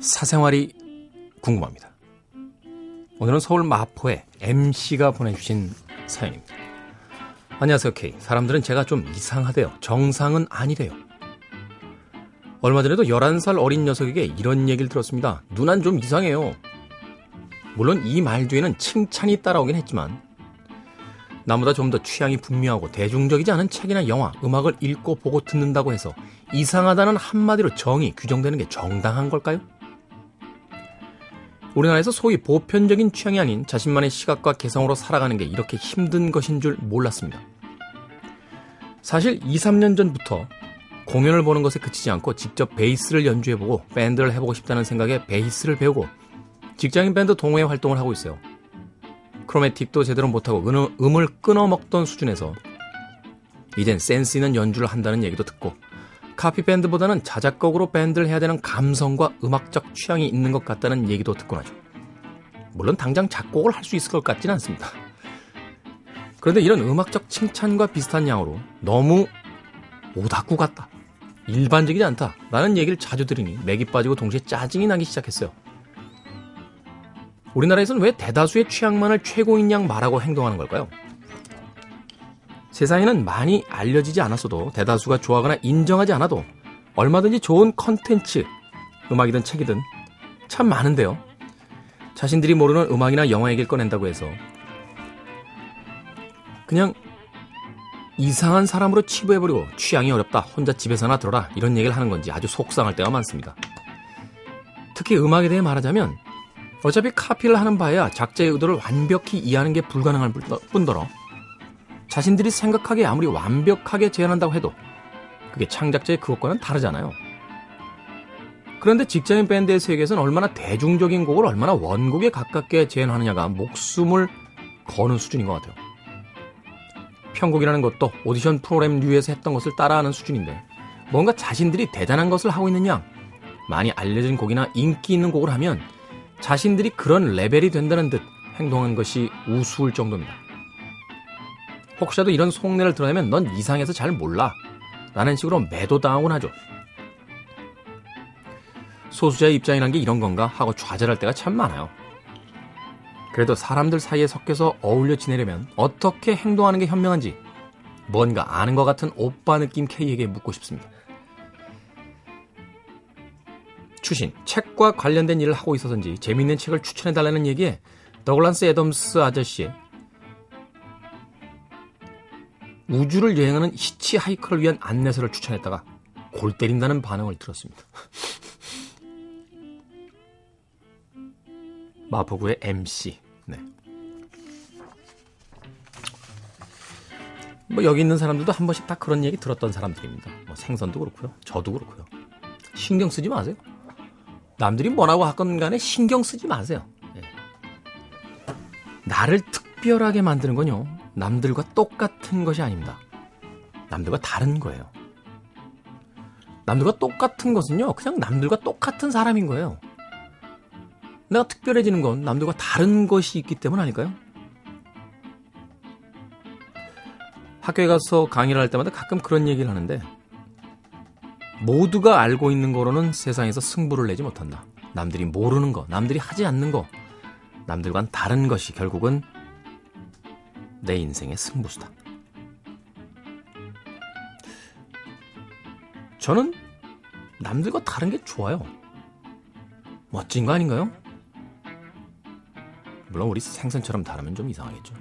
사생활이 궁금합니다. 오늘은 서울 마포에 MC가 보내주신 사연입니다. 안녕하세요, K. 사람들은 제가 좀 이상하대요. 정상은 아니래요. 얼마 전에도 11살 어린 녀석에게 이런 얘기를 들었습니다. 누난 좀 이상해요. 물론 이 말 뒤에는 칭찬이 따라오긴 했지만 나보다 좀 더 취향이 분명하고 대중적이지 않은 책이나 영화, 음악을 읽고 보고 듣는다고 해서 이상하다는 한마디로 정의 규정되는 게 정당한 걸까요? 우리나라에서 소위 보편적인 취향이 아닌 자신만의 시각과 개성으로 살아가는 게 이렇게 힘든 것인 줄 몰랐습니다. 사실 2, 3년 전부터 공연을 보는 것에 그치지 않고 직접 베이스를 연주해보고 밴드를 해보고 싶다는 생각에 베이스를 배우고 직장인 밴드 동호회 활동을 하고 있어요. 크로매틱도 제대로 못하고 음, 을 끊어먹던 수준에서 이젠 센스 있는 연주를 한다는 얘기도 듣고 카피밴드보다는 자작곡으로 밴드를 해야 되는 감성과 음악적 취향이 있는 것 같다는 얘기도 듣곤 하죠. 물론 당장 작곡을 할 수 있을 것 같지는 않습니다. 그런데 이런 음악적 칭찬과 비슷한 양으로 너무 오다쿠 같다. 일반적이지 않다. 라는 얘기를 자주 들으니 맥이 빠지고 동시에 짜증이 나기 시작했어요. 우리나라에서는 왜 대다수의 취향만을 최고인 양 말하고 행동하는 걸까요? 세상에는 많이 알려지지 않았어도 대다수가 좋아하거나 인정하지 않아도 얼마든지 좋은 컨텐츠, 음악이든 책이든 참 많은데요. 자신들이 모르는 음악이나 영화 얘기를 꺼낸다고 해서 그냥 이상한 사람으로 치부해버리고 취향이 어렵다, 혼자 집에서나 들어라 이런 얘기를 하는 건지 아주 속상할 때가 많습니다. 특히 음악에 대해 말하자면 어차피 카피를 하는 바야 작자의 의도를 완벽히 이해하는 게 불가능할 뿐더러 자신들이 생각하기에 아무리 완벽하게 재현한다고 해도 그게 창작자의 그것과는 다르잖아요. 그런데 직장인 밴드의 세계에서는 얼마나 대중적인 곡을 얼마나 원곡에 가깝게 재현하느냐가 목숨을 거는 수준인 것 같아요. 편곡이라는 것도 오디션 프로그램 류에서 했던 것을 따라하는 수준인데 뭔가 자신들이 대단한 것을 하고 양 많이 알려진 곡이나 인기 있는 곡을 하면 자신들이 그런 레벨이 된다는 듯 행동한 것이 우스울 정도입니다. 혹시라도 이런 속내를 드러내면 넌 이상해서 잘 몰라. 라는 식으로 매도당하곤 하죠. 소수자의 입장이란 게 이런 건가 하고 좌절할 때가 참 많아요. 그래도 사람들 사이에 섞여서 어울려 지내려면 어떻게 행동하는 게 현명한지 뭔가 아는 것 같은 오빠 느낌 K에게 묻고 싶습니다. 추신, 책과 관련된 일을 하고 있어서인지 재미있는 책을 추천해달라는 얘기에 더글러스 애덤스 아저씨의 우주를 여행하는 히치하이커를 위한 안내서를 추천했다가 골 때린다는 반응을 들었습니다. 마포구의 MC. 네. 뭐 여기 있는 사람들도 한 번씩 다 그런 얘기 들었던 사람들입니다. 뭐 생선도 그렇고요. 저도 그렇고요. 신경 쓰지 마세요. 남들이 뭐라고 하건 간에 신경 쓰지 마세요. 네. 나를 특별하게 만드는 건요. 남들과 똑같은 것이 아닙니다. 남들과 다른 거예요. 남들과 똑같은 것은요, 그냥 남들과 똑같은 사람인 거예요. 내가 특별해지는 건 남들과 다른 것이 있기 때문 아닐까요? 학교에 가서 강의를 할 때마다 가끔 그런 얘기를 하는데, 모두가 알고 있는 거로는 세상에서 승부를 내지 못한다. 남들이 모르는 거, 남들이 하지 않는 거, 남들과는 다른 것이 결국은 내 인생의 승부수다. 저는 남들과 다른 게 좋아요. 멋진 거 아닌가요? 물론 우리 생선처럼 다르면 좀 이상하겠죠.